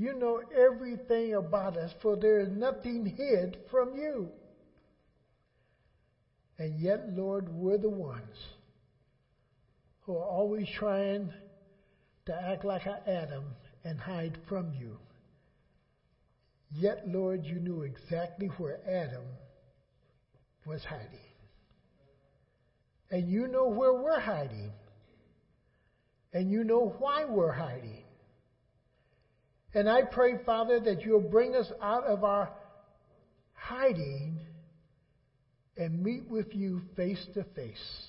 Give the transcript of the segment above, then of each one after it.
You know everything about us, for there is nothing hid from you. And yet, Lord, we're the ones who are always trying to act like an Adam and hide from you. Yet, Lord, you knew exactly where Adam was hiding. And you know where we're hiding. And you know why we're hiding. And I pray, Father, that you'll bring us out of our hiding and meet with you face to face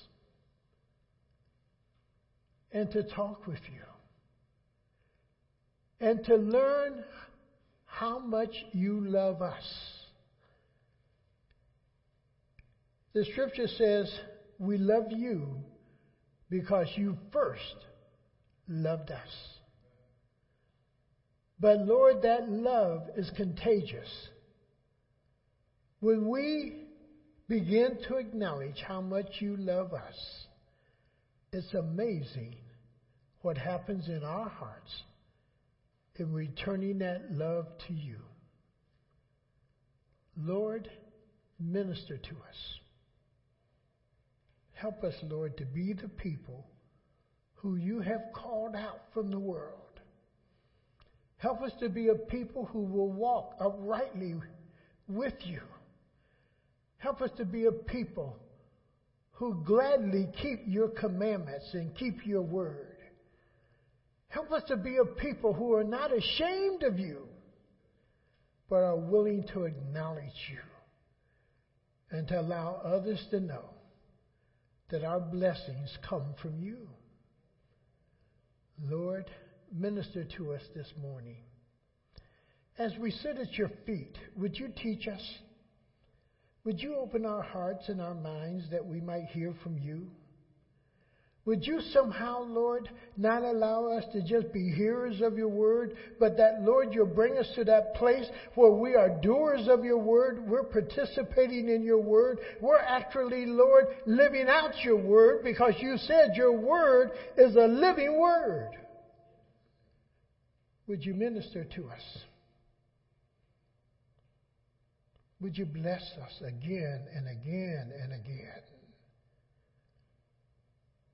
and to talk with you and to learn how much you love us. The scripture says, We love you because you first loved us. But Lord, that love is contagious. When we begin to acknowledge how much you love us, it's amazing what happens in our hearts in returning that love to you. Lord, minister to us. Help us, Lord, to be the people who you have called out from the world. Help us to be a people who will walk uprightly with you. Help us to be a people who gladly keep your commandments and keep your word. Help us to be a people who are not ashamed of you, but are willing to acknowledge you and to allow others to know that our blessings come from you. Lord, minister to us this morning. As we sit at your feet, would you teach us? Would you open our hearts and our minds that we might hear from you? Would you somehow, Lord, not allow us to just be hearers of your word, but that, Lord, you'll bring us to that place where we are doers of your word, we're participating in your word, we're actually, Lord, living out your word because you said your word is a living word. Would you minister to us? Would you bless us again and again and again?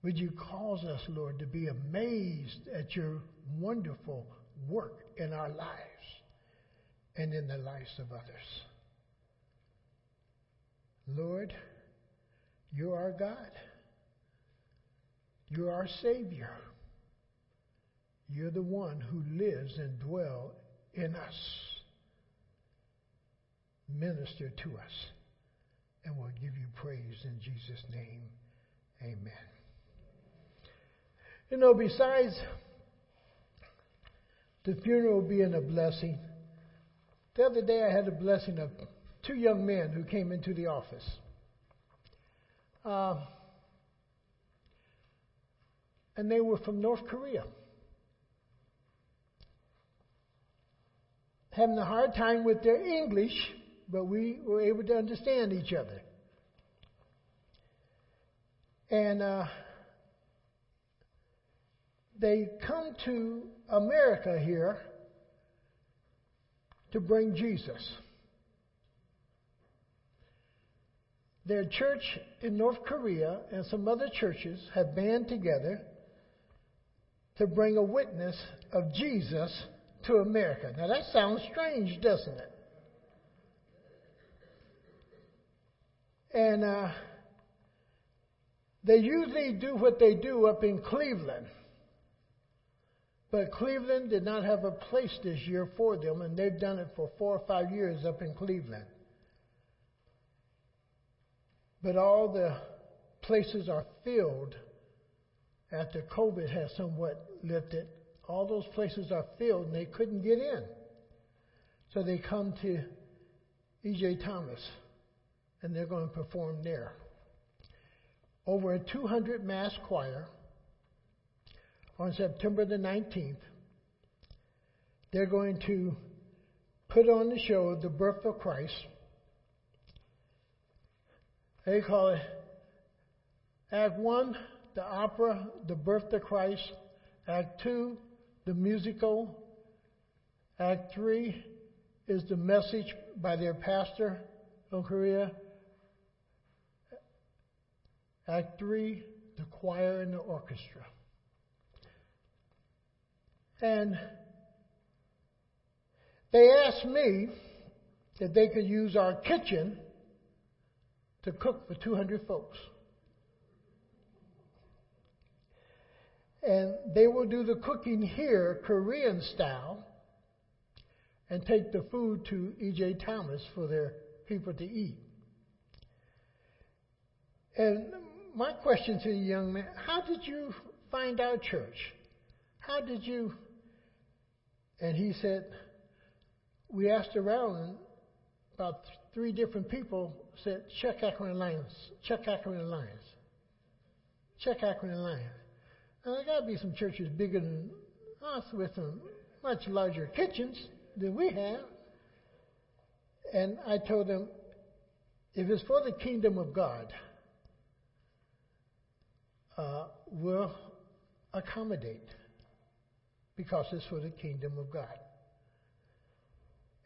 Would you cause us, Lord, to be amazed at your wonderful work in our lives and in the lives of others? Lord, you're our God. You're our Savior. You're the one who lives and dwells in us minister to us. And we'll give you praise in Jesus' name. Amen. You know, besides the funeral being a blessing, the other day I had a blessing of two young men who came into the office. Uh, and they were from North Korea. Having a hard time with their English but we were able to understand each other. And uh, they come to America here to bring Jesus. Their church in North Korea and some other churches have band together to bring a witness of Jesus to America. Now that sounds strange, doesn't it? And uh, they usually do what they do up in Cleveland. But Cleveland did not have a place this year for them, and they've done it for four or five years up in Cleveland. But all the places are filled after COVID has somewhat lifted. All those places are filled, and they couldn't get in. So they come to E.J. Thomas and they're going to perform there. Over a 200 mass choir on September the 19th, they're going to put on the show The Birth of Christ. They call it Act 1, the opera, The Birth of Christ. Act 2, the musical. Act 3 is the message by their pastor from Korea. Act 3, the choir and the orchestra. And they asked me if they could use our kitchen to cook for 200 folks. And they will do the cooking here, Korean style, and take the food to E.J. Thomas for their people to eat. And my question to the young man how did you find our church? How did you? And he said, we asked around, and about three different people said, check Akron Alliance, check Akron Alliance, check Akron Alliance. There got to be some churches bigger than us with some much larger kitchens than we have. And I told them, if it's for the kingdom of God, uh, will accommodate because it's for the kingdom of God.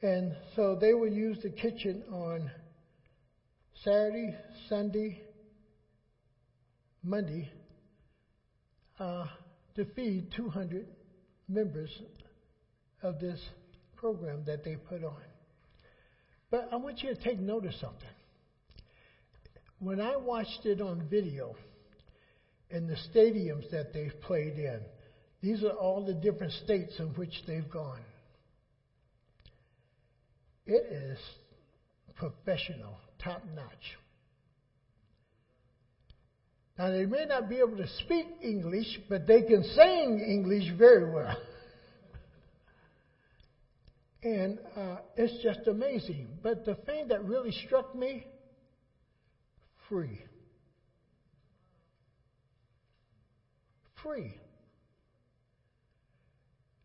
And so they will use the kitchen on Saturday, Sunday, Monday uh, to feed 200 members of this program that they put on. But I want you to take note of something. When I watched it on video, and the stadiums that they've played in. These are all the different states in which they've gone. It is professional, top notch. Now, they may not be able to speak English, but they can sing English very well. and uh, it's just amazing. But the thing that really struck me free. free.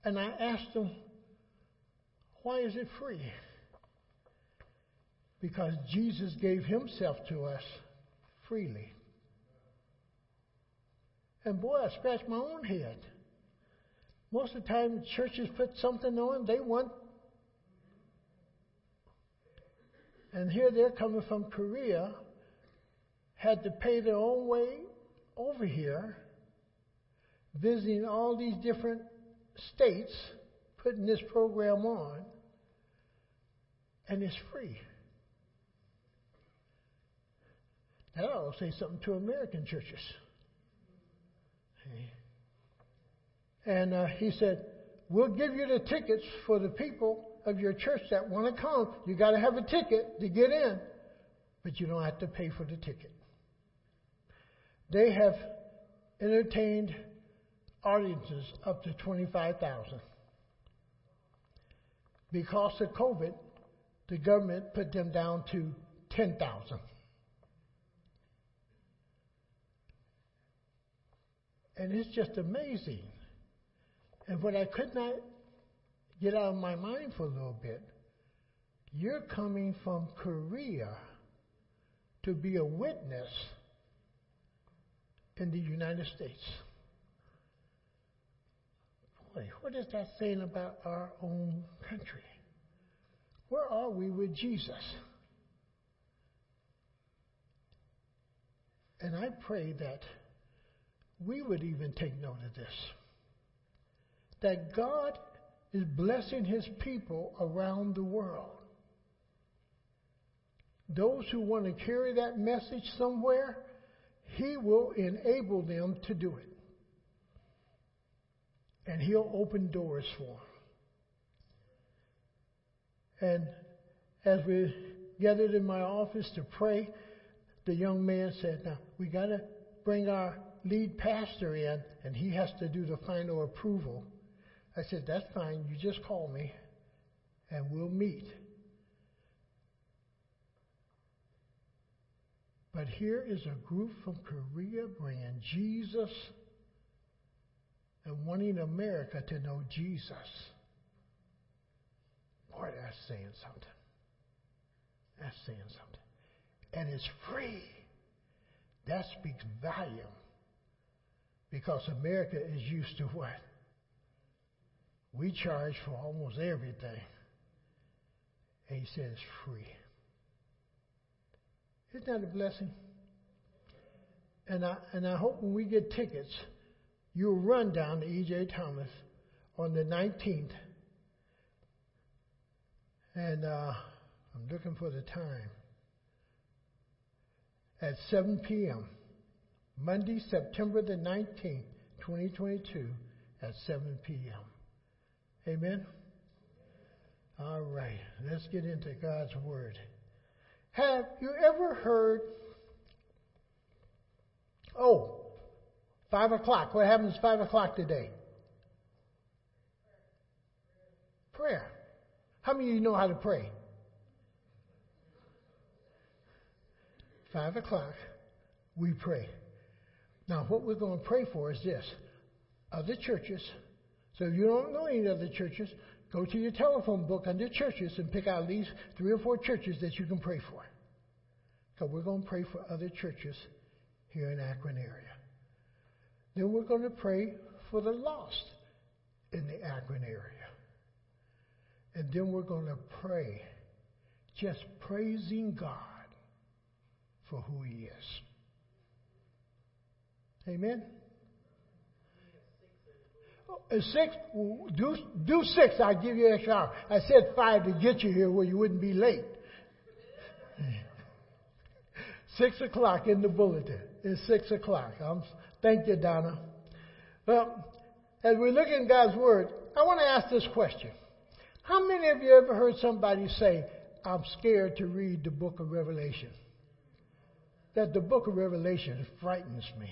And I asked them, why is it free? Because Jesus gave himself to us freely. And boy, I scratched my own head. Most of the time, churches put something on, they want. And here they're coming from Korea, had to pay their own way over here visiting all these different states, putting this program on, and it's free. Ought to say something to American churches. And uh, he said, We'll give you the tickets for the people of your church that want to come. You got to have a ticket to get in, but you don't have to pay for the ticket. They have entertained audiences up to 25,000. Because of COVID, the government put them down to 10,000. And it's just amazing. And what I could not get out of my mind for a little bit, you're coming from Korea to be a witness in the United States Boy, what is that saying about our own country? Where are we with Jesus? And I pray that we would even take note of this. That God is blessing his people around the world. Those who want to carry that message somewhere, he will enable them to do it and He'll open doors for them. And as we gathered in my office to pray, the young man said, Now, we got to bring our lead pastor in, and he has to do the final approval. I said, That's fine. You just call me, and we'll meet. But here is a group from Korea bringing Jesus and wanting America to know Jesus. Boy, that's saying something. That's saying something. And it's free. That speaks volume. Because America is used to what? We charge for almost everything. And he it's free. Isn't that a blessing? And I, and I hope when we get tickets, you'll run down to E.J. Thomas on the 19th. And uh, I'm looking for the time. At 7 p.m. Monday, September the 19th, 2022, at 7 p.m. Amen? All right, let's get into God's Word. Have you ever heard? Oh, five o'clock. What happens five o'clock today? Prayer. How many of you know how to pray? Five o'clock, we pray. Now, what we're going to pray for is this other churches. So if you don't know any other churches, go to your telephone book under churches and pick out at least three or four churches that you can pray for. Because we're going to pray for other churches here in Akron area. Then we're going to pray for the lost in the Akron area. And then we're going to pray, just praising God for who He is. Amen? Six, do, do six, I'll give you an extra hour. I said five to get you here where you wouldn't be late. six o'clock in the bulletin. It's six o'clock. I'm, thank you, Donna. Well, as we look in God's Word, I want to ask this question. How many of you ever heard somebody say, I'm scared to read the book of Revelation? That the book of Revelation frightens me.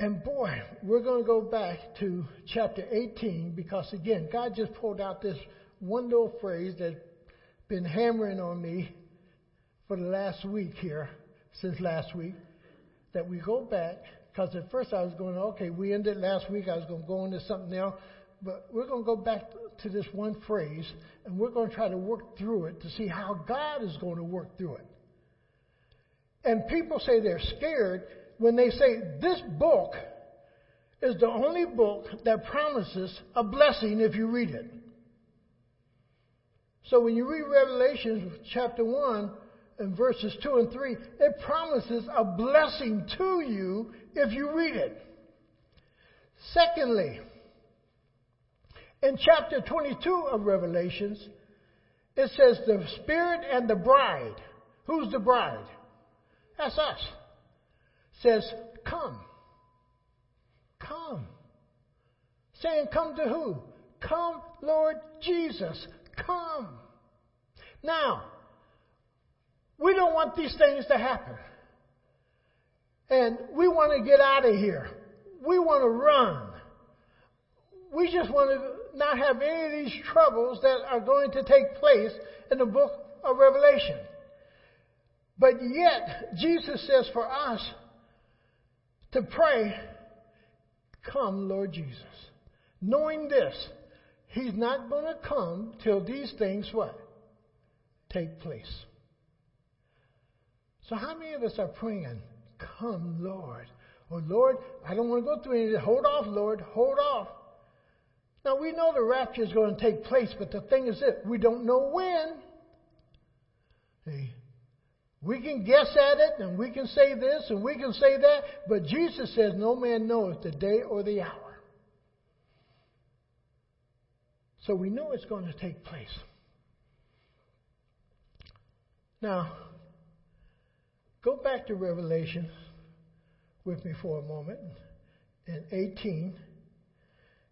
And boy, we're going to go back to chapter 18 because again, God just pulled out this one little phrase that's been hammering on me for the last week here, since last week, that we go back because at first I was going, okay, we ended last week, I was going to go into something else, but we're going to go back to this one phrase and we're going to try to work through it to see how God is going to work through it. And people say they're scared when they say this book is the only book that promises a blessing if you read it. So when you read Revelation chapter 1 and verses 2 and 3, it promises a blessing to you if you read it. Secondly, in chapter 22 of Revelations, it says the Spirit and the bride. Who's the bride? That's us says, Come. Come. Saying, Come to who? Come, Lord Jesus. Come. Now, we don't want these things to happen. And we want to get out of here. We want to run. We just want to not have any of these troubles that are going to take place in the book of Revelation. But yet, Jesus says for us, to pray, Come, Lord Jesus. Knowing this, He's not going to come till these things what? Take place. So how many of us are praying, Come, Lord? Or Lord, I don't want to go through any. Hold off, Lord. Hold off. Now we know the rapture is going to take place, but the thing is this, we don't know when. See? We can guess at it and we can say this and we can say that, but Jesus says no man knows the day or the hour. So we know it's going to take place. Now, go back to Revelation with me for a moment. In 18,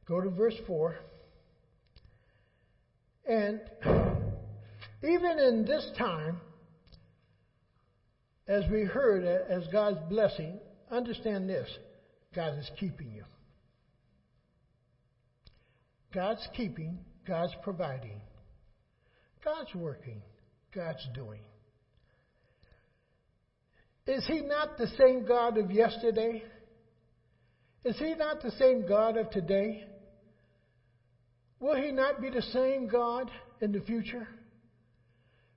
go to verse 4. And even in this time, as we heard, as God's blessing, understand this God is keeping you. God's keeping, God's providing, God's working, God's doing. Is He not the same God of yesterday? Is He not the same God of today? Will He not be the same God in the future?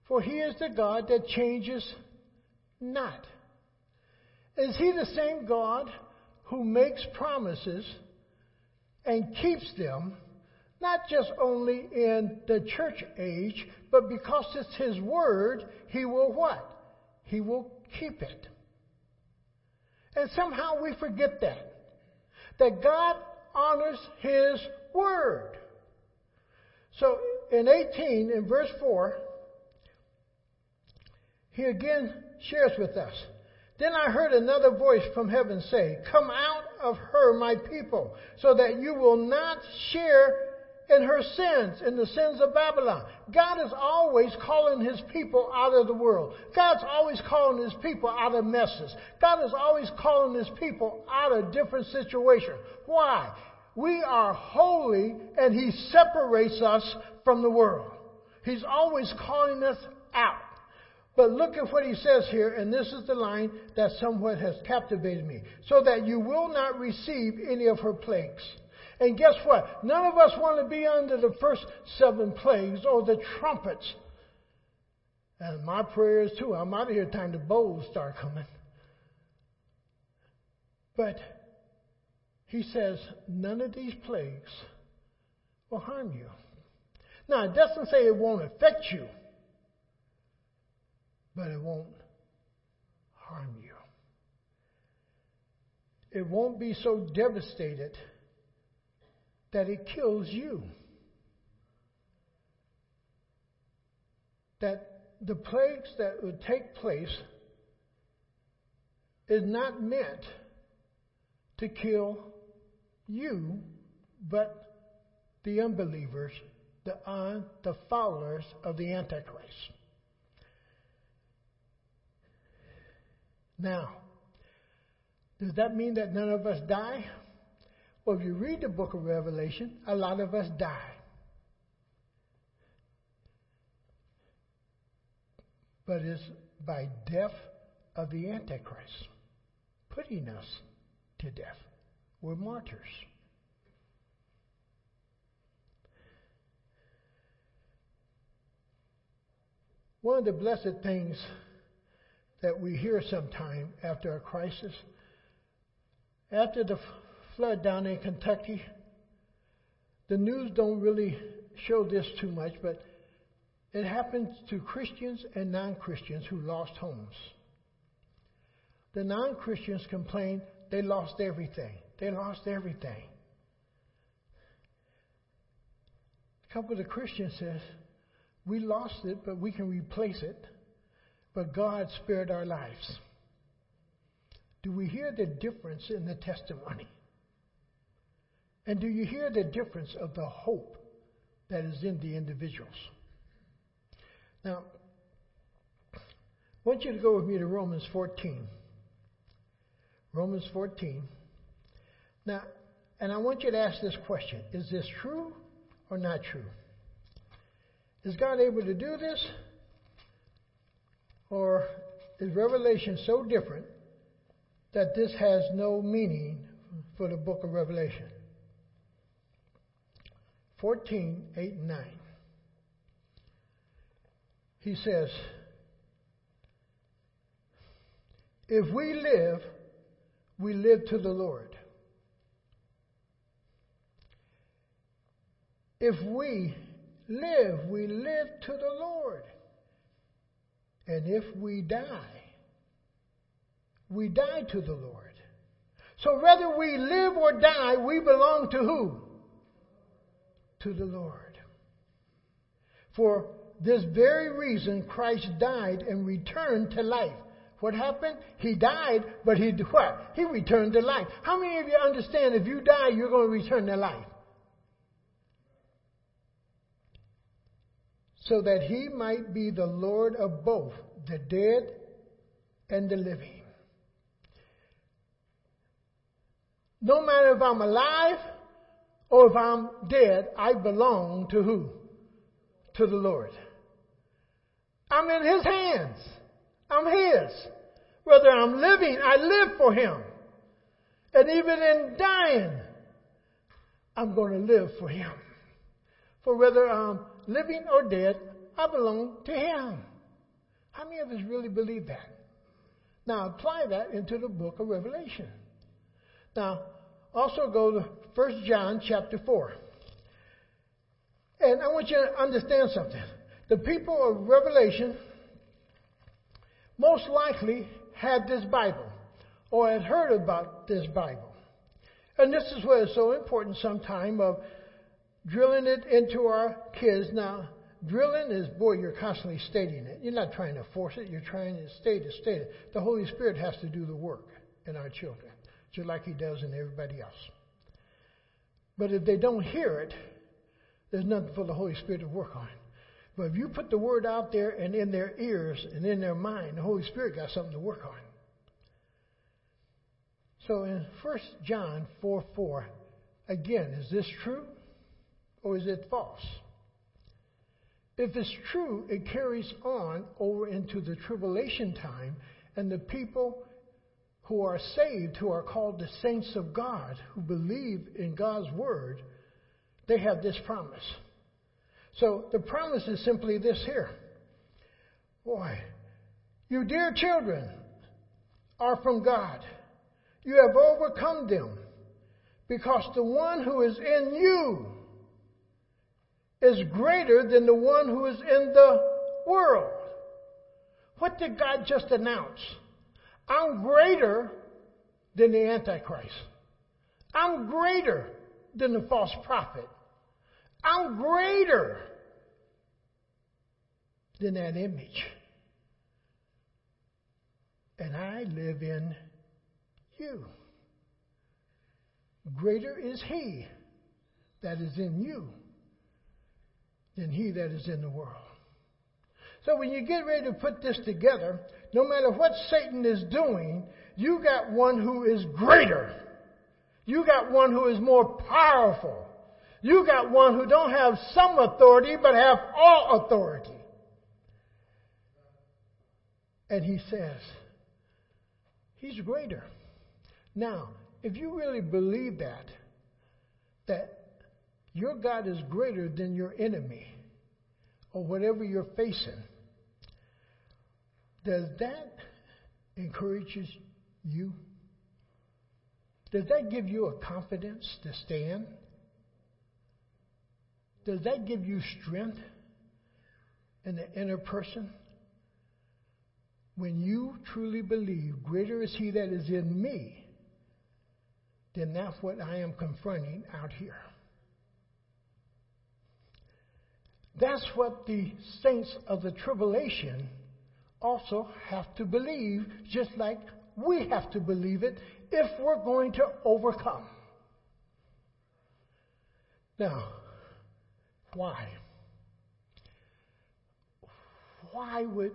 For He is the God that changes not? Is he the same God who makes promises and keeps them, not just only in the church age, but because it's His Word, He will what? He will keep it. And somehow we forget that. That God honors His Word. So in 18, in verse 4, he again shares with us. Then I heard another voice from heaven say, Come out of her, my people, so that you will not share in her sins, in the sins of Babylon. God is always calling his people out of the world. God's always calling his people out of messes. God is always calling his people out of different situations. Why? We are holy and he separates us from the world. He's always calling us out. But look at what he says here, and this is the line that somewhat has captivated me. So that you will not receive any of her plagues. And guess what? None of us want to be under the first seven plagues or the trumpets. And my prayer is too. I'm out of here time the bowls start coming. But he says, none of these plagues will harm you. Now, it doesn't say it won't affect you, but it won't harm you. It won't be so devastated that it kills you. That the plagues that would take place is not meant to kill you, but the unbelievers, the, uh, the followers of the Antichrist. Now, does that mean that none of us die? Well, if you read the book of Revelation, a lot of us die. But it's by death of the Antichrist, putting us to death. We're martyrs. One of the blessed things that we hear sometime after a crisis, after the flood down in Kentucky, the news don't really show this too much, but it happens to Christians and non-Christians who lost homes. The non-Christians complain they lost everything. They lost everything. A couple of the Christians says, we lost it, but we can replace it. But God spared our lives. Do we hear the difference in the testimony? And do you hear the difference of the hope that is in the individuals? Now, I want you to go with me to Romans 14. Romans 14. Now, and I want you to ask this question Is this true or not true? Is God able to do this? Or is Revelation so different that this has no meaning for the book of Revelation? 14, 8, and 9. He says, If we live, we live to the Lord. If we live, we live to the Lord. And if we die, we die to the Lord. So whether we live or die, we belong to who? To the Lord. For this very reason, Christ died and returned to life. What happened? He died, but he what? He returned to life. How many of you understand if you die, you're going to return to life? So that he might be the Lord of both the dead and the living. No matter if I'm alive or if I'm dead, I belong to who? To the Lord. I'm in His hands. I'm His. Whether I'm living, I live for Him. And even in dying, I'm going to live for Him. For whether I'm living or dead, I belong to Him. How many of us really believe that? Now apply that into the book of Revelation. Now, Also go to 1 John chapter 4. And I want you to understand something. The people of Revelation most likely had this Bible or had heard about this Bible. And this is where it's so important sometime of drilling it into our kids. Now, drilling is, boy, you're constantly stating it. You're not trying to force it, you're trying to state it, state it. The Holy Spirit has to do the work in our children, just like He does in everybody else. But if they don't hear it, there's nothing for the Holy Spirit to work on. But if you put the word out there and in their ears and in their mind, the Holy Spirit got something to work on. So in 1 John 4 4, again, is this true or is it false? If it's true, it carries on over into the tribulation time, and the people who are saved, who are called the saints of God, who believe in God's word, they have this promise. So the promise is simply this here. Boy, you dear children are from God. You have overcome them because the one who is in you is greater than the one who is in the world. What did God just announce? I'm greater than the Antichrist. I'm greater than the false prophet. I'm greater than that image. And I live in you. Greater is He that is in you than He that is in the world. So when you get ready to put this together, no matter what Satan is doing, you got one who is greater. You got one who is more powerful. You got one who don't have some authority, but have all authority. And he says, He's greater. Now, if you really believe that, that your God is greater than your enemy or whatever you're facing, does that encourage you? Does that give you a confidence to stand? Does that give you strength in the inner person? When you truly believe, greater is He that is in me than that's what I am confronting out here. That's what the saints of the tribulation also have to believe, just like we have to believe it if we're going to overcome. Now, why? Why would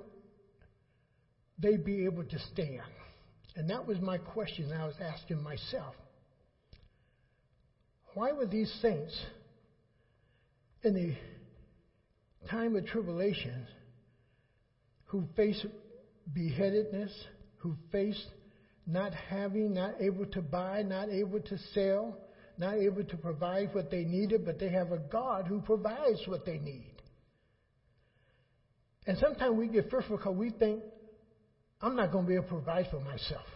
they be able to stand? And that was my question I was asking myself. Why would these saints, in the time of tribulation, who face beheadedness, who face not having, not able to buy, not able to sell, not able to provide what they needed, but they have a God who provides what they need. And sometimes we get fearful because we think, I'm not going to be able to provide for myself.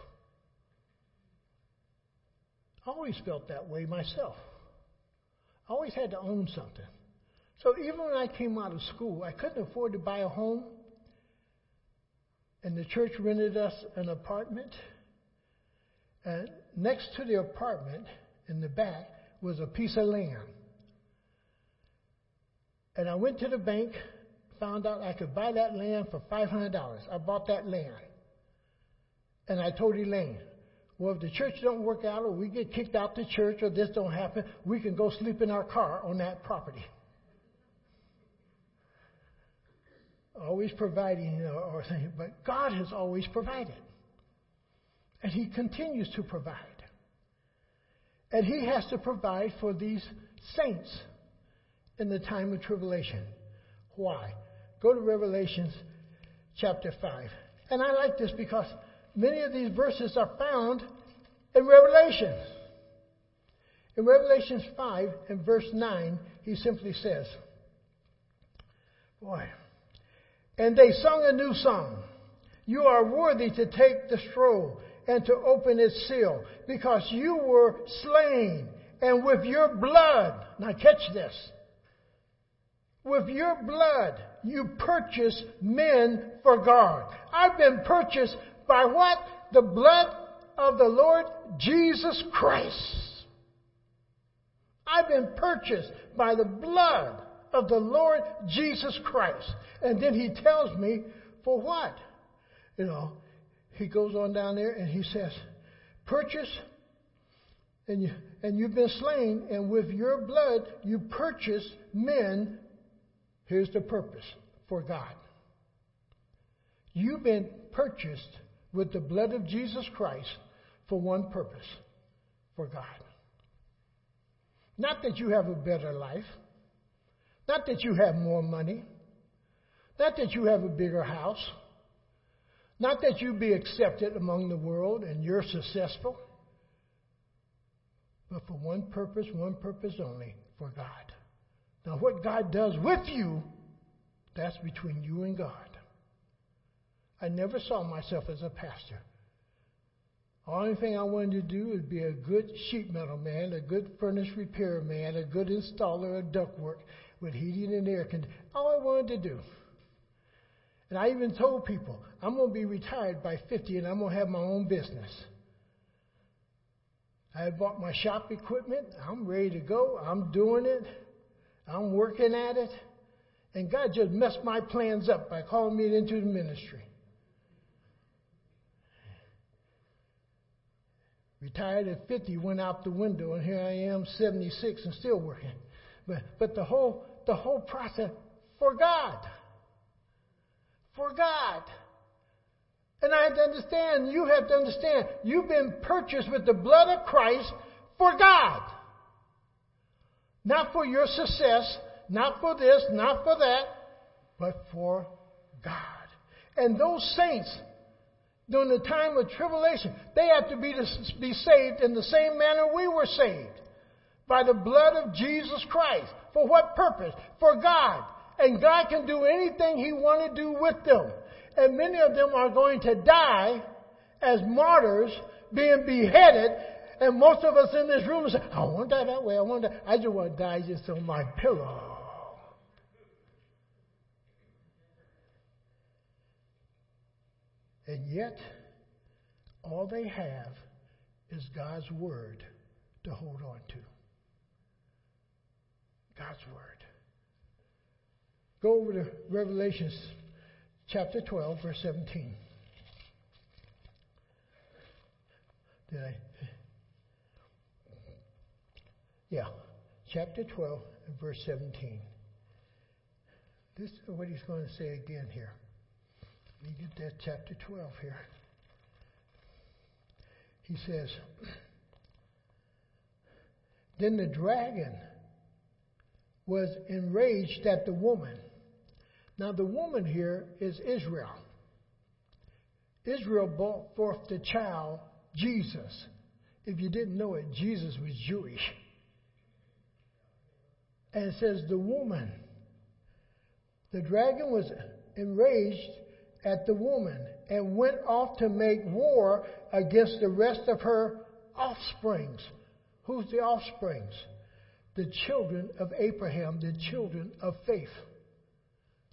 I always felt that way myself. I always had to own something. So even when I came out of school, I couldn't afford to buy a home. And the church rented us an apartment. And next to the apartment, in the back was a piece of land. And I went to the bank, found out I could buy that land for $500. I bought that land. And I told Elaine, well, if the church don't work out or we get kicked out the church or this don't happen, we can go sleep in our car on that property. Always providing or but God has always provided. And He continues to provide. And he has to provide for these saints in the time of tribulation. Why? Go to Revelations chapter 5. And I like this because many of these verses are found in Revelation. In Revelations 5 and verse 9, he simply says, Boy, and they sung a new song. You are worthy to take the scroll and to open its seal, because you were slain, and with your blood, now catch this, with your blood you purchased men for God. I've been purchased by what? The blood of the Lord Jesus Christ. I've been purchased by the blood of the Lord Jesus Christ. And then he tells me, for what? You know, he goes on down there and he says, purchase and you and you've been slain, and with your blood you purchase men. Here's the purpose for God. You've been purchased with the blood of Jesus Christ for one purpose for God. Not that you have a better life, not that you have more money, not that you have a bigger house, not that you be accepted among the world and you're successful, but for one purpose, one purpose only for God. Now, what God does with you, that's between you and God. I never saw myself as a pastor. Only thing I wanted to do is be a good sheet metal man, a good furnace repair man, a good installer of ductwork with heating and air conditioning. All I wanted to do. And I even told people, I'm going to be retired by 50 and I'm going to have my own business. I had bought my shop equipment. I'm ready to go. I'm doing it. I'm working at it. And God just messed my plans up by calling me into the ministry. Retired at 50, went out the window, and here I am, 76, and still working. But, but the, whole, the whole process for God. For God. And I have to understand, you have to understand, you've been purchased with the blood of Christ for God. Not for your success, not for this, not for that, but for God. And those saints during the time of tribulation. They have to be, to be saved in the same manner we were saved by the blood of Jesus Christ. For what purpose? For God. And God can do anything He want to do with them. And many of them are going to die as martyrs, being beheaded. And most of us in this room say, I want die that way. I want to. I just want to die just on my pillow. And yet, all they have is God's Word to hold on to. God's Word. Go over to Revelations chapter 12, verse 17. Did I? Yeah, chapter 12 verse 17. This is what he's going to say again here. Let me get that chapter 12 here. He says, Then the dragon was enraged at the woman. Now, the woman here is Israel. Israel brought forth the child, Jesus. If you didn't know it, Jesus was Jewish. And says, the woman, the dragon was enraged at the woman and went off to make war against the rest of her offsprings. Who's the offsprings? The children of Abraham, the children of faith.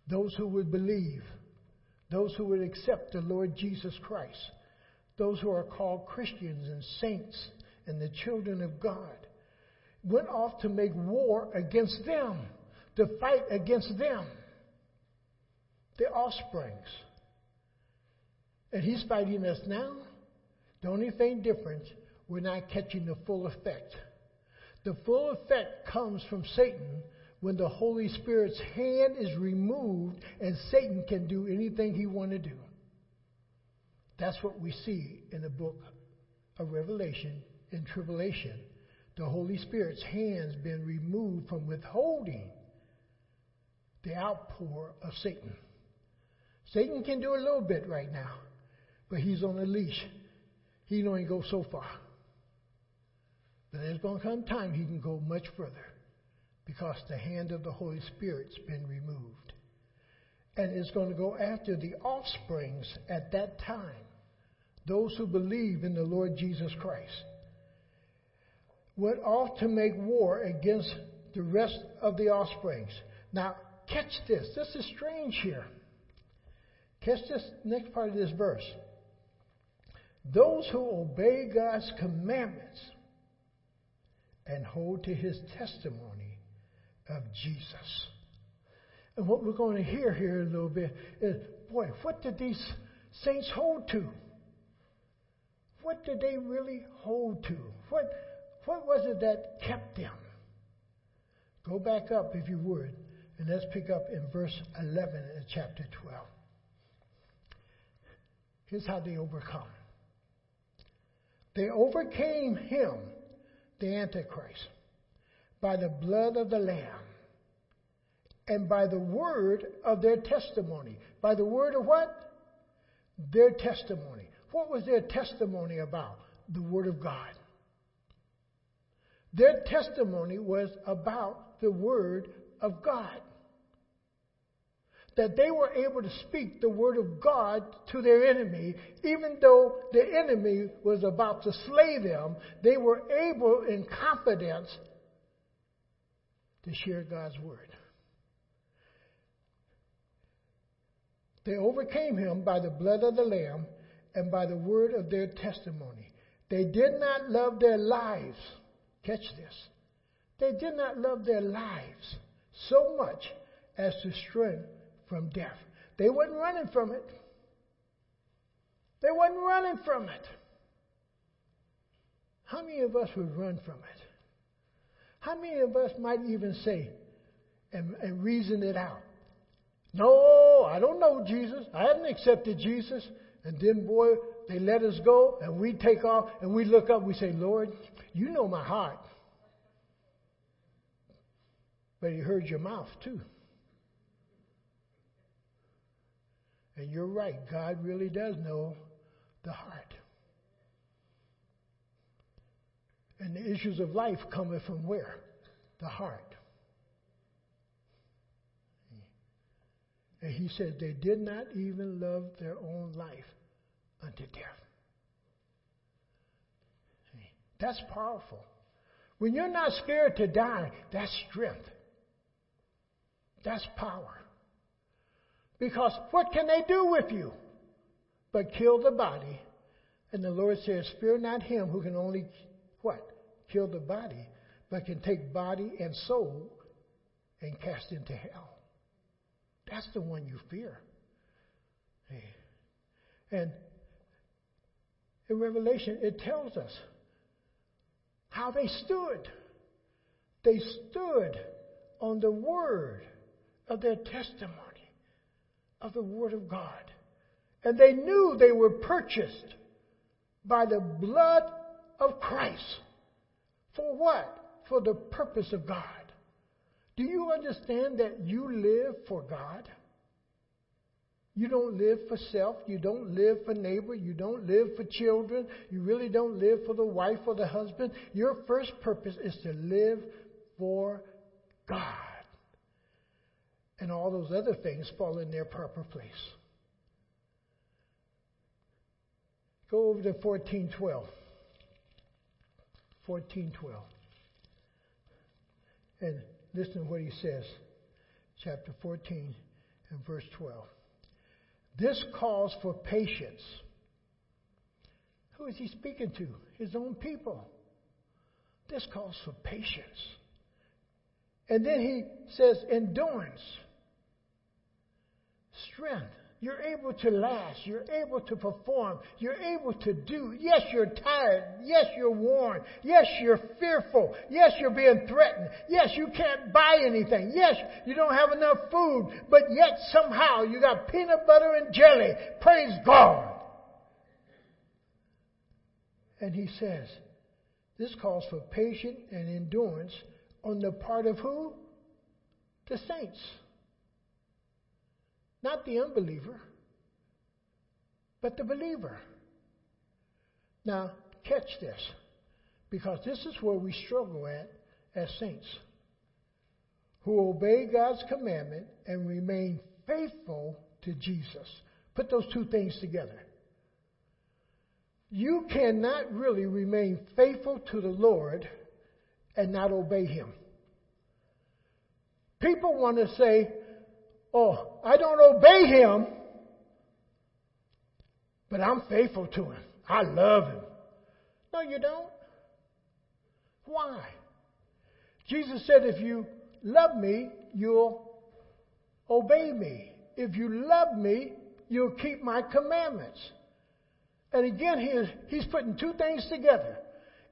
Those who would believe, those who would accept the Lord Jesus Christ, those who are called Christians and saints and the children of God, went off to make war against them, to fight against them, the offsprings. And he's fighting us now. The only thing different, we're not catching the full effect. The full effect comes from Satan when the Holy Spirit's hand is removed and Satan can do anything he want to do. That's what we see in the book of Revelation in tribulation. The Holy Spirit's hands been removed from withholding the outpour of Satan. Satan can do a little bit right now. But he's on a leash. He only go so far. But there's going to come time he can go much further because the hand of the Holy Spirit's been removed. And it's going to go after the offsprings at that time. those who believe in the Lord Jesus Christ, went off to make war against the rest of the offsprings. Now, catch this. This is strange here. Catch this next part of this verse. Those who obey God's commandments and hold to his testimony of Jesus. And what we're going to hear here a little bit is boy, what did these saints hold to? What did they really hold to? What, what was it that kept them? Go back up, if you would, and let's pick up in verse 11 of chapter 12. Here's how they overcome. They overcame him, the Antichrist, by the blood of the Lamb and by the word of their testimony. By the word of what? Their testimony. What was their testimony about? The word of God. Their testimony was about the word of God. That they were able to speak the word of God to their enemy, even though the enemy was about to slay them, they were able in confidence to share God's word. They overcame him by the blood of the Lamb and by the word of their testimony. They did not love their lives. Catch this. They did not love their lives so much as to shrink from death. They wasn't running from it. They wasn't running from it. How many of us would run from it? How many of us might even say and, and reason it out? No, I don't know Jesus. I haven't accepted Jesus. And then, boy, they let us go, and we take off, and we look up, we say, Lord, you know my heart. But He heard your mouth, too. And you're right, God really does know the heart. And the issues of life coming from where? The heart. And he said they did not even love their own life unto death. That's powerful. When you're not scared to die, that's strength. That's power. Because what can they do with you but kill the body? And the Lord says, Fear not him who can only what? Kill the body, but can take body and soul and cast into hell. That's the one you fear. And in Revelation, it tells us how they stood. They stood on the word of their testimony, of the word of God. And they knew they were purchased by the blood of Christ. For what? For the purpose of God. Do you understand that you live for God? You don't live for self. You don't live for neighbor. You don't live for children. You really don't live for the wife or the husband. Your first purpose is to live for God. And all those other things fall in their proper place. Go over to 1412. 1412. And Listen to what he says, chapter 14 and verse 12. This calls for patience. Who is he speaking to? His own people. This calls for patience. And then he says endurance, strength, you're able to last. You're able to perform. You're able to do. Yes, you're tired. Yes, you're worn. Yes, you're fearful. Yes, you're being threatened. Yes, you can't buy anything. Yes, you don't have enough food. But yet somehow you got peanut butter and jelly. Praise God. And he says, this calls for patience and endurance on the part of who? The saints. Not the unbeliever, but the believer. Now, catch this, because this is where we struggle at as saints who obey God's commandment and remain faithful to Jesus. Put those two things together. you cannot really remain faithful to the Lord and not obey Him. People want to say, Oh, I don't obey Him, but I'm faithful to Him. I love Him. No, you don't. Why? Jesus said, If you love me, you'll obey me. If you love me, you'll keep my commandments. And again, he is, he's putting two things together.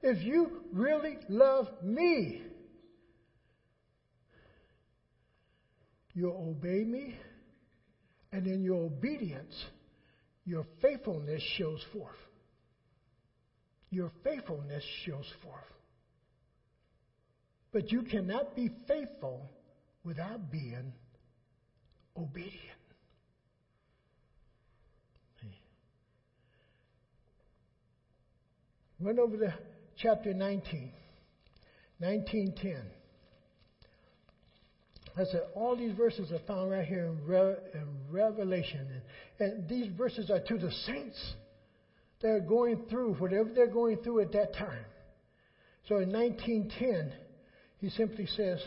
If you really love me, you'll obey me, and in your obedience, your faithfulness shows forth. Your faithfulness shows forth. But you cannot be faithful without being obedient. Run over to chapter 19, 1910. I said, all these verses are found right here in, Re- in Revelation. And, and these verses are to the saints that are going through whatever they're going through at that time. So in 1910, he simply says,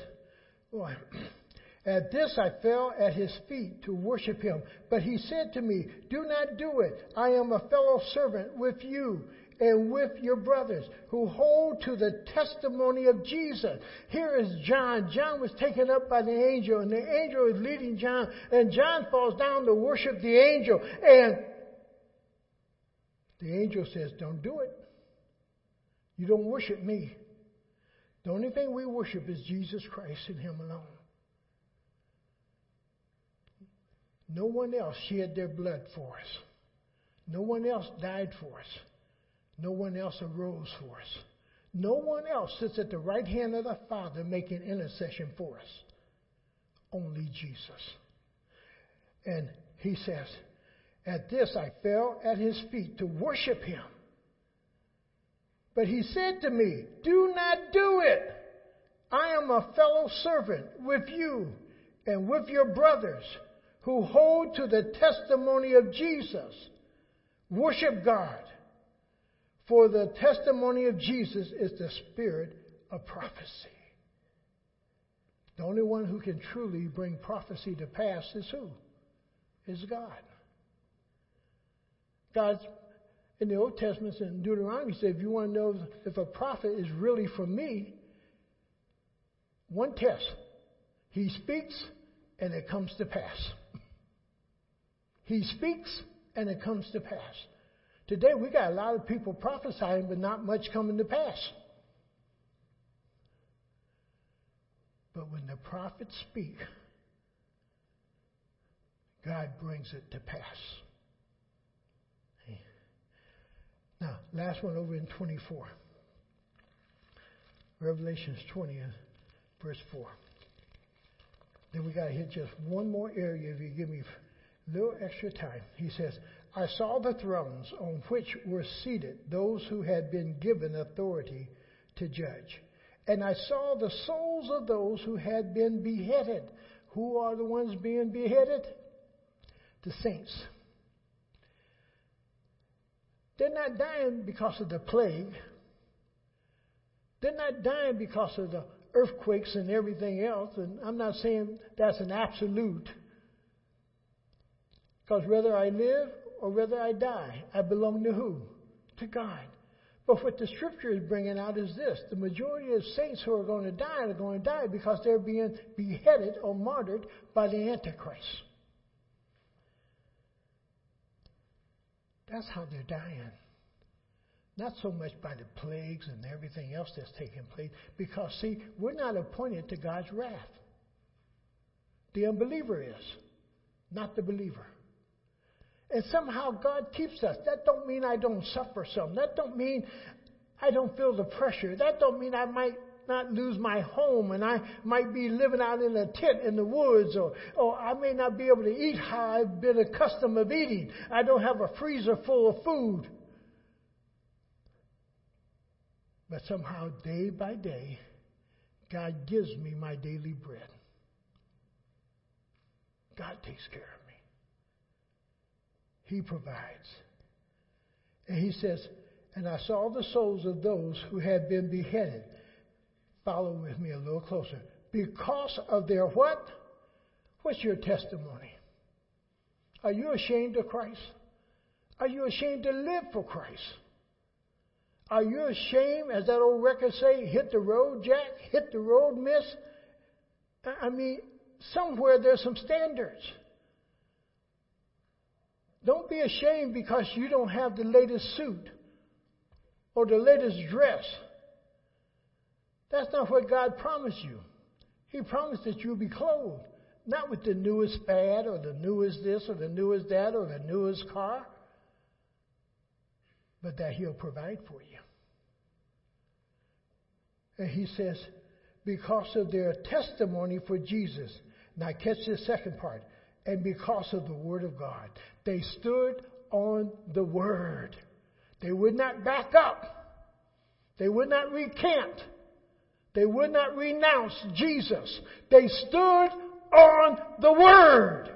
Boy, at this I fell at his feet to worship him. But he said to me, Do not do it. I am a fellow servant with you and with your brothers who hold to the testimony of Jesus. Here is John. John was taken up by the angel, and the angel is leading John, and John falls down to worship the angel. And the angel says, Don't do it. You don't worship me. The only thing we worship is Jesus Christ and Him alone. No one else shed their blood for us. No one else died for us. No one else arose for us. No one else sits at the right hand of the Father making intercession for us. Only Jesus. And he says, At this I fell at his feet to worship him. But he said to me, Do not do it. I am a fellow servant with you and with your brothers who hold to the testimony of Jesus. Worship God. For the testimony of Jesus is the spirit of prophecy. The only one who can truly bring prophecy to pass is who? Is God. God, in the Old Testament, in Deuteronomy, said, if you want to know if a prophet is really from me, one test. He speaks and it comes to pass. He speaks and it comes to pass. Today we got a lot of people prophesying, but not much coming to pass. But when the prophets speak, God brings it to pass. Now, last one over in 24. Revelations 20 uh, verse 4. Then we got to hit just one more area if you give me a little extra time. He says, I saw the thrones on which were seated those who had been given authority to judge. And I saw the souls of those who had been beheaded. Who are the ones being beheaded? The saints. They're not dying because of the plague. They're not dying because of the earthquakes and everything else. And I'm not saying that's an absolute. Because whether I live or whether I die, I belong to who? To God. But what the scripture is bringing out is this the majority of saints who are going to die are going to die because they're being beheaded or martyred by the Antichrist. That's how they're dying. Not so much by the plagues and everything else that's taking place, because, see, we're not appointed to God's wrath. The unbeliever is, not the believer. And somehow God keeps us. That don't mean I don't suffer some. That don't mean I don't feel the pressure. That don't mean I might not lose my home and I might be living out in a tent in the woods or, or I may not be able to eat how I've been accustomed of eating. I don't have a freezer full of food. But somehow, day by day, God gives me my daily bread. God takes care of. He provides. And he says, And I saw the souls of those who had been beheaded. Follow with me a little closer. Because of their what? What's your testimony? Are you ashamed of Christ? Are you ashamed to live for Christ? Are you ashamed, as that old record say, hit the road, Jack, hit the road, miss? I mean, somewhere there's some standards. Don't be ashamed because you don't have the latest suit or the latest dress. That's not what God promised you. He promised that you'll be clothed, not with the newest fad or the newest this or the newest that or the newest car, but that He'll provide for you. And He says, because of their testimony for Jesus. Now, catch this second part. And because of the Word of God. They stood on the Word. They would not back up. They would not recant. They would not renounce Jesus. They stood on the Word.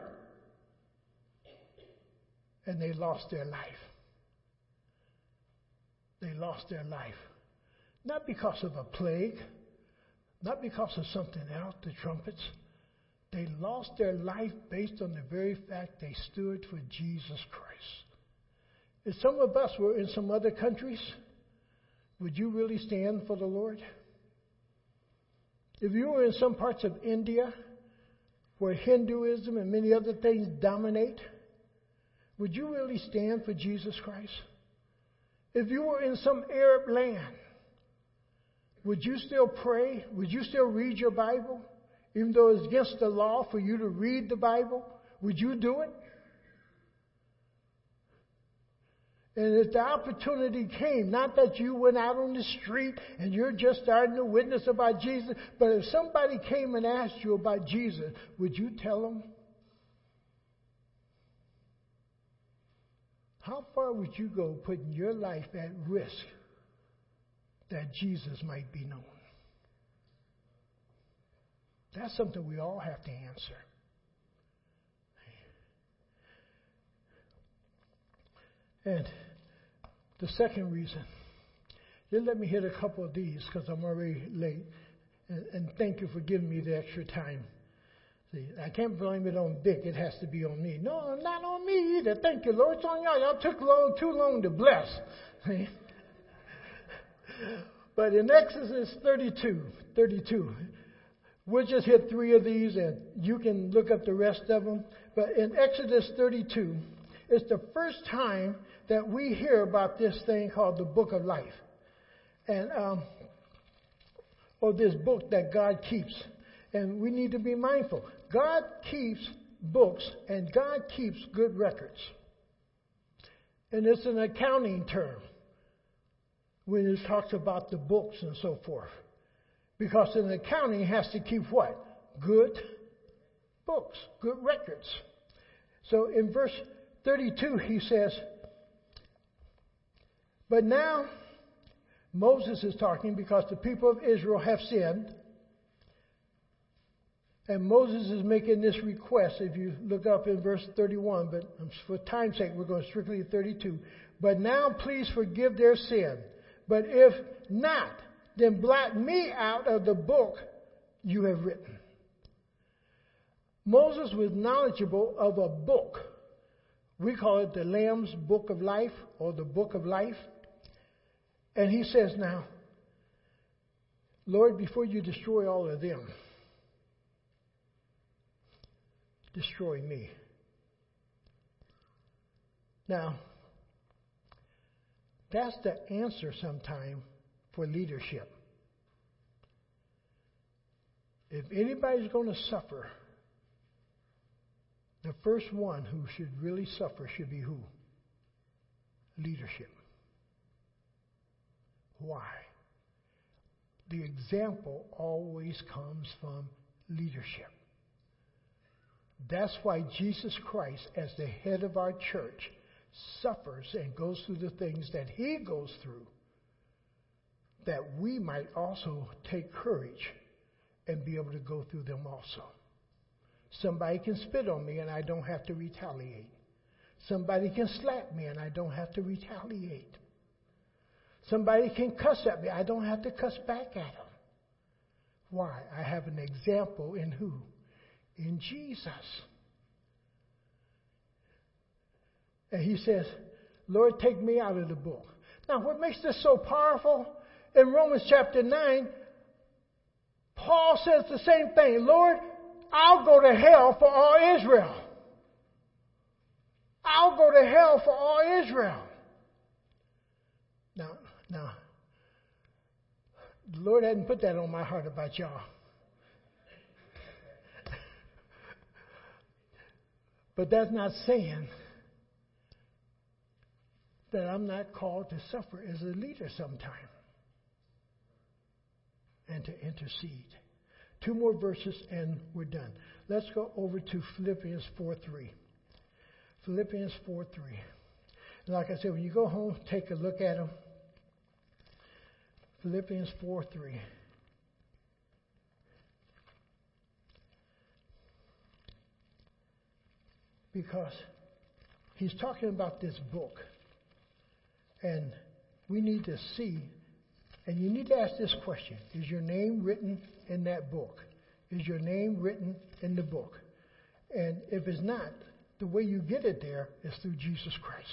And they lost their life. They lost their life. Not because of a plague, not because of something else, the trumpets. They lost their life based on the very fact they stood for Jesus Christ. If some of us were in some other countries, would you really stand for the Lord? If you were in some parts of India where Hinduism and many other things dominate, would you really stand for Jesus Christ? If you were in some Arab land would you still pray? Would you still read your Bible? Even though it's against the law for you to read the Bible, would you do it? And if the opportunity came, not that you went out on the street and you're just starting to witness about Jesus, but if somebody came and asked you about Jesus, would you tell them? How far would you go putting your life at risk that Jesus might be known? That's something we all have to answer. And the second reason, just let me hit a couple of these because I'm already late. And, and, thank you for giving me the extra time. See, I can't blame it on Dick. It has to be on me. No, not on me either. Thank you, Lord. It's on y'all. Y'all took long, too long to bless. See? But in Exodus 32, 32, we'll just hit three of these and you can look up the rest of them. But in Exodus 32, it's the first time that we hear about this thing called the Book of Life. And, um, or this book that God keeps. And we need to be mindful. God keeps books and God keeps good records. And it's an accounting term when it talks about the books and so forth. Because an accounting has to keep what? Good books, good records. So in verse 32, he says, But now, Moses is talking because the people of Israel have sinned. And Moses is making this request. If you look up in verse 31, but for time's sake, we're going strictly to 32. But now please forgive their sin but if not, then blot me out of the book you have written. Moses was knowledgeable of a book. We call it the Lamb's Book of Life or the Book of Life. And he says, Now, Lord, before you destroy all of them, destroy me. Now, that's the answer sometime for leadership. If anybody's going to suffer, the first one who should really suffer should be who? Leadership. Why? The example always comes from leadership. That's why Jesus Christ, as the head of our church, suffers and goes through the things that he goes through, that we might also take courage and be able to go through them also. Somebody can spit on me and I don't have to retaliate. Somebody can slap me and I don't have to retaliate. Somebody can cuss at me. I don't have to cuss back at them. Why? I have an example in who? In Jesus. And he says, Lord, take me out of the book. Now, what makes this so powerful? In Romans chapter 9, Paul says the same thing Lord, I'll go to hell for all Israel. I'll go to hell for all Israel. Now, now, the Lord hadn't put that on my heart about y'all. but that's not saying that I'm not called to suffer as a leader sometime and to intercede. Two more verses and we're done. Let's go over to Philippians 4 3. Philippians 4 3. like I said, when you go home, take a look at them. Philippians 4 3. Because he's talking about this book. And we need to see, and you need to ask this question Is your name written in that book? Is your name written in the book? And if it's not, the way you get it there is through Jesus Christ.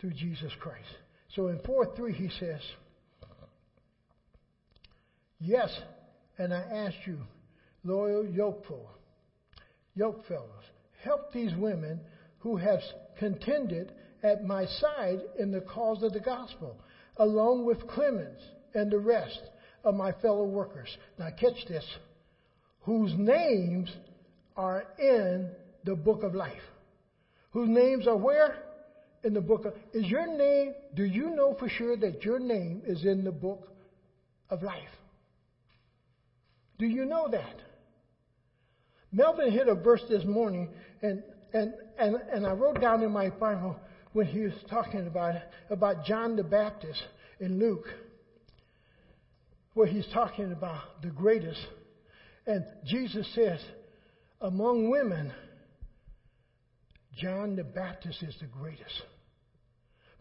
Through Jesus Christ. So in 4 3, he says, Yes, and I ask you, loyal yokeful, yoke fellows, help these women who have contended at my side in the cause of the gospel, along with Clemens and the rest of my fellow workers. Now, catch this whose names are in the book of life. Whose names are where? In the book of. Is your name, do you know for sure that your name is in the book of life? Do you know that? Melvin hit a verse this morning, and, and, and, and I wrote down in my Bible when he was talking about, about John the Baptist in Luke, where he's talking about the greatest. And Jesus says, among women, John the Baptist is the greatest.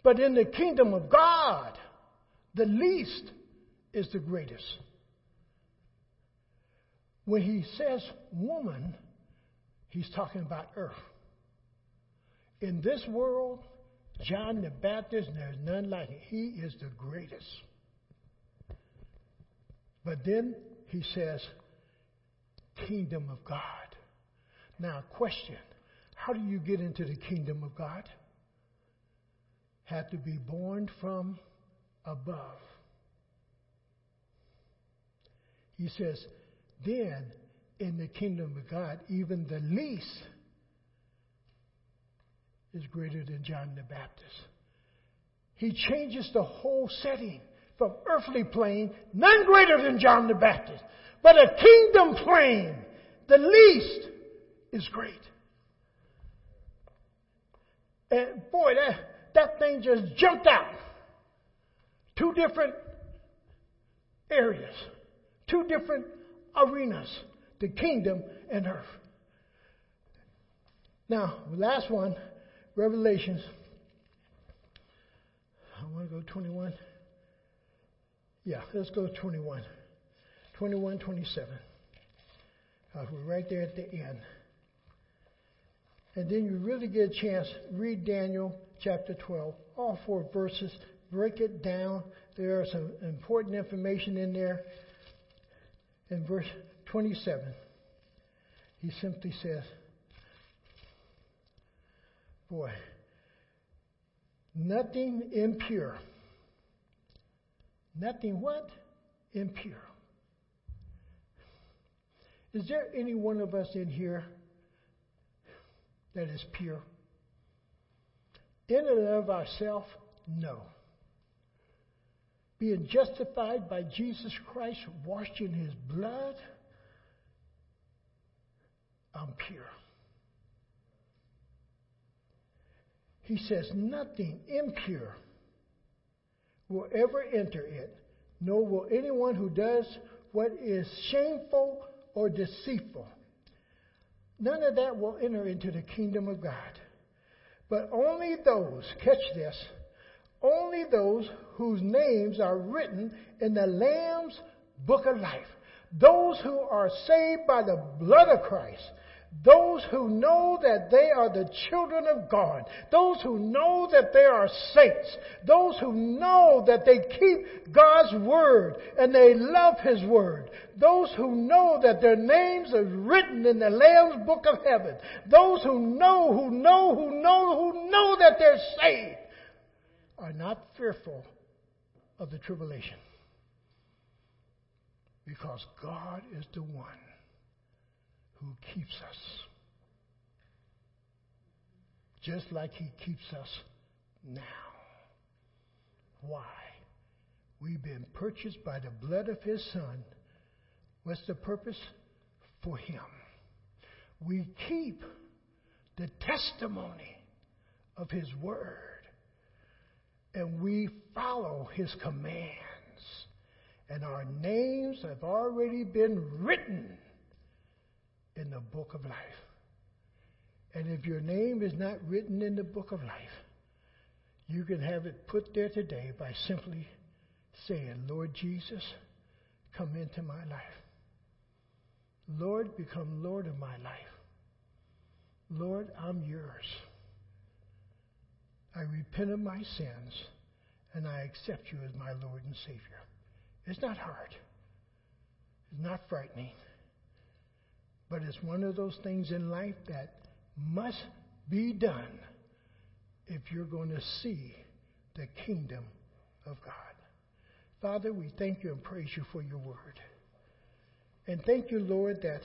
But in the kingdom of God, the least is the greatest. When he says woman, he's talking about earth. In this world, John the Baptist, there's none like him. He is the greatest. But then he says, kingdom of God. Now, question how do you get into the kingdom of God? Have to be born from above. He says, then in the kingdom of God, even the least is greater than John the Baptist. He changes the whole setting from earthly plane, none greater than John the Baptist, but a kingdom plane, the least is great. And boy, that, that thing just jumped out. Two different areas, two different arenas the kingdom and earth. Now, last one, Revelations. I want to go 21. Yeah, let's go 21. 21, 27. Uh, we're right there at the end. And then you really get a chance, read Daniel chapter 12, all four verses, break it down. There are some important information in there in verse 27, he simply says, Boy, nothing impure. Nothing what? Impure. Is there any one of us in here that is pure? In and of ourselves, no being justified by Jesus Christ, washed in his blood, I'm pure. He says, nothing impure will ever enter it, nor will anyone who does what is shameful or deceitful. None of that will enter into the kingdom of God. but only those, catch this, only those whose names are written in the Lamb's book of life. Those who are saved by the blood of Christ those who know that they are the children of God. Those who know that they are saints. Those who know that they keep God's word and they love His word. Those who know that their names are written in the Lamb's book of heaven. Those who know, who know, who know, who know that they're saved are not fearful of the tribulation. Because God is the one who keeps us. Just like He keeps us now. Why? We've been purchased by the blood of His Son. What's the purpose? For Him. We keep the testimony of His Word. And we follow His commands. And our names have already been written in the book of life. And if your name is not written in the book of life, you can have it put there today by simply saying, Lord Jesus, come into my life. Lord, become Lord of my life. Lord, I'm yours. I repent of my sins and I accept you as my Lord and Savior. It's not hard. It's not frightening. But it's one of those things in life that must be done if you're going to see the kingdom of God. Father, we thank you and praise you for your word. And thank you, Lord, that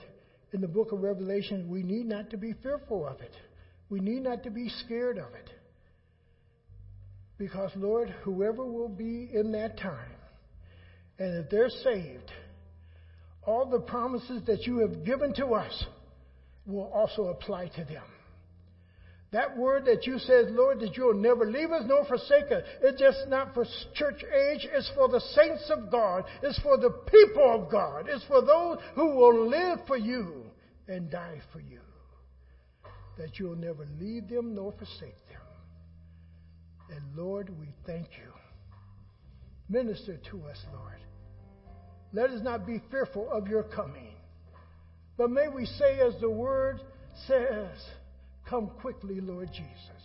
in the book of Revelation, we need not to be fearful of it. We need not to be scared of it. Because, Lord, whoever will be in that time, and if they're saved, all the promises that you have given to us will also apply to them. That word that you said, Lord, that you'll never leave us nor forsake us, it's just not for church age, it's for the saints of God, it's for the people of God, it's for those who will live for you and die for you. That you'll never leave them nor forsake them. And Lord, we thank you. Minister to us, Lord. Let us not be fearful of your coming. But may we say, as the word says, Come quickly, Lord Jesus.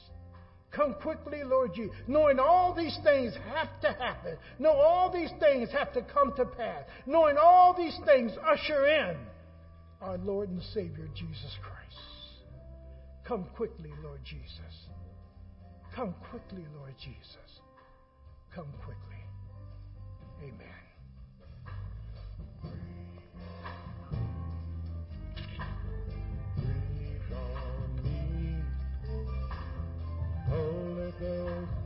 Come quickly, Lord Jesus. Knowing all these things have to happen. Know all these things have to come to pass. Knowing all these things usher in our Lord and Savior, Jesus Christ. Come quickly, Lord Jesus. Come quickly, Lord Jesus. Come quickly. Amen. Holy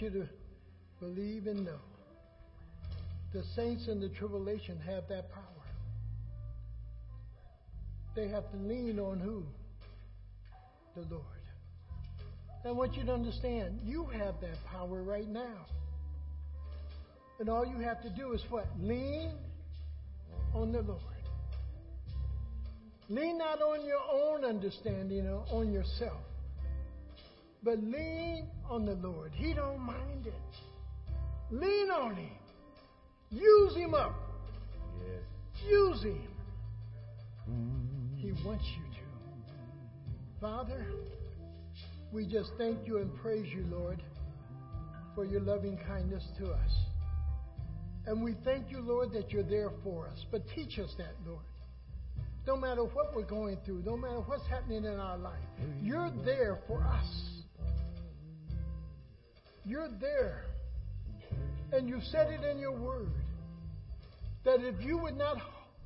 you to believe and know the saints in the tribulation have that power. They have to lean on who? The Lord. I want you to understand, you have that power right now. And all you have to do is what? Lean on the Lord. Lean not on your own understanding or on yourself, but lean on the Lord. He don't mind it. Lean on Him. Use Him up. Yes. Use Him. He wants you to. Father, we just thank you and praise you, Lord, for your loving kindness to us. And we thank you, Lord, that you're there for us. But teach us that, Lord. No matter what we're going through, no matter what's happening in our life, you're there for us. You're there. And you said it in your word that if you would not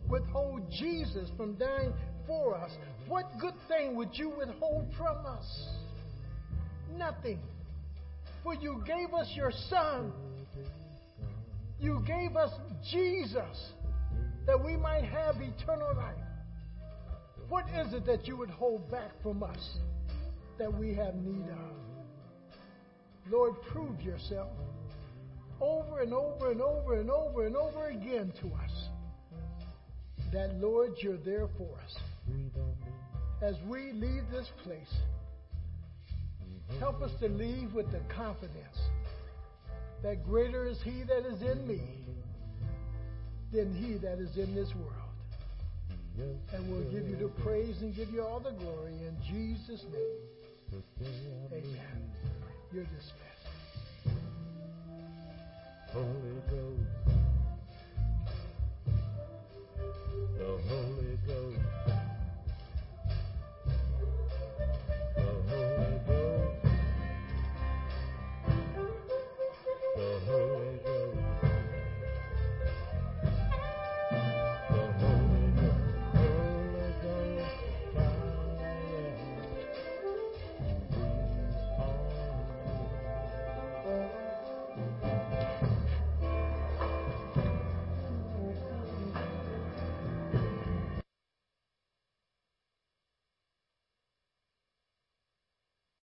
withhold Jesus from dying for us, what good thing would you withhold from us? Nothing. For you gave us your Son. You gave us Jesus that we might have eternal life. What is it that you would hold back from us that we have need of? Lord, prove yourself over and over and over and over and over again to us that, Lord, you're there for us. As we leave this place, help us to leave with the confidence that greater is He that is in me than He that is in this world. And we'll give you the praise and give you all the glory in Jesus' name. Amen. You're dismissed. Holy Ghost. The Holy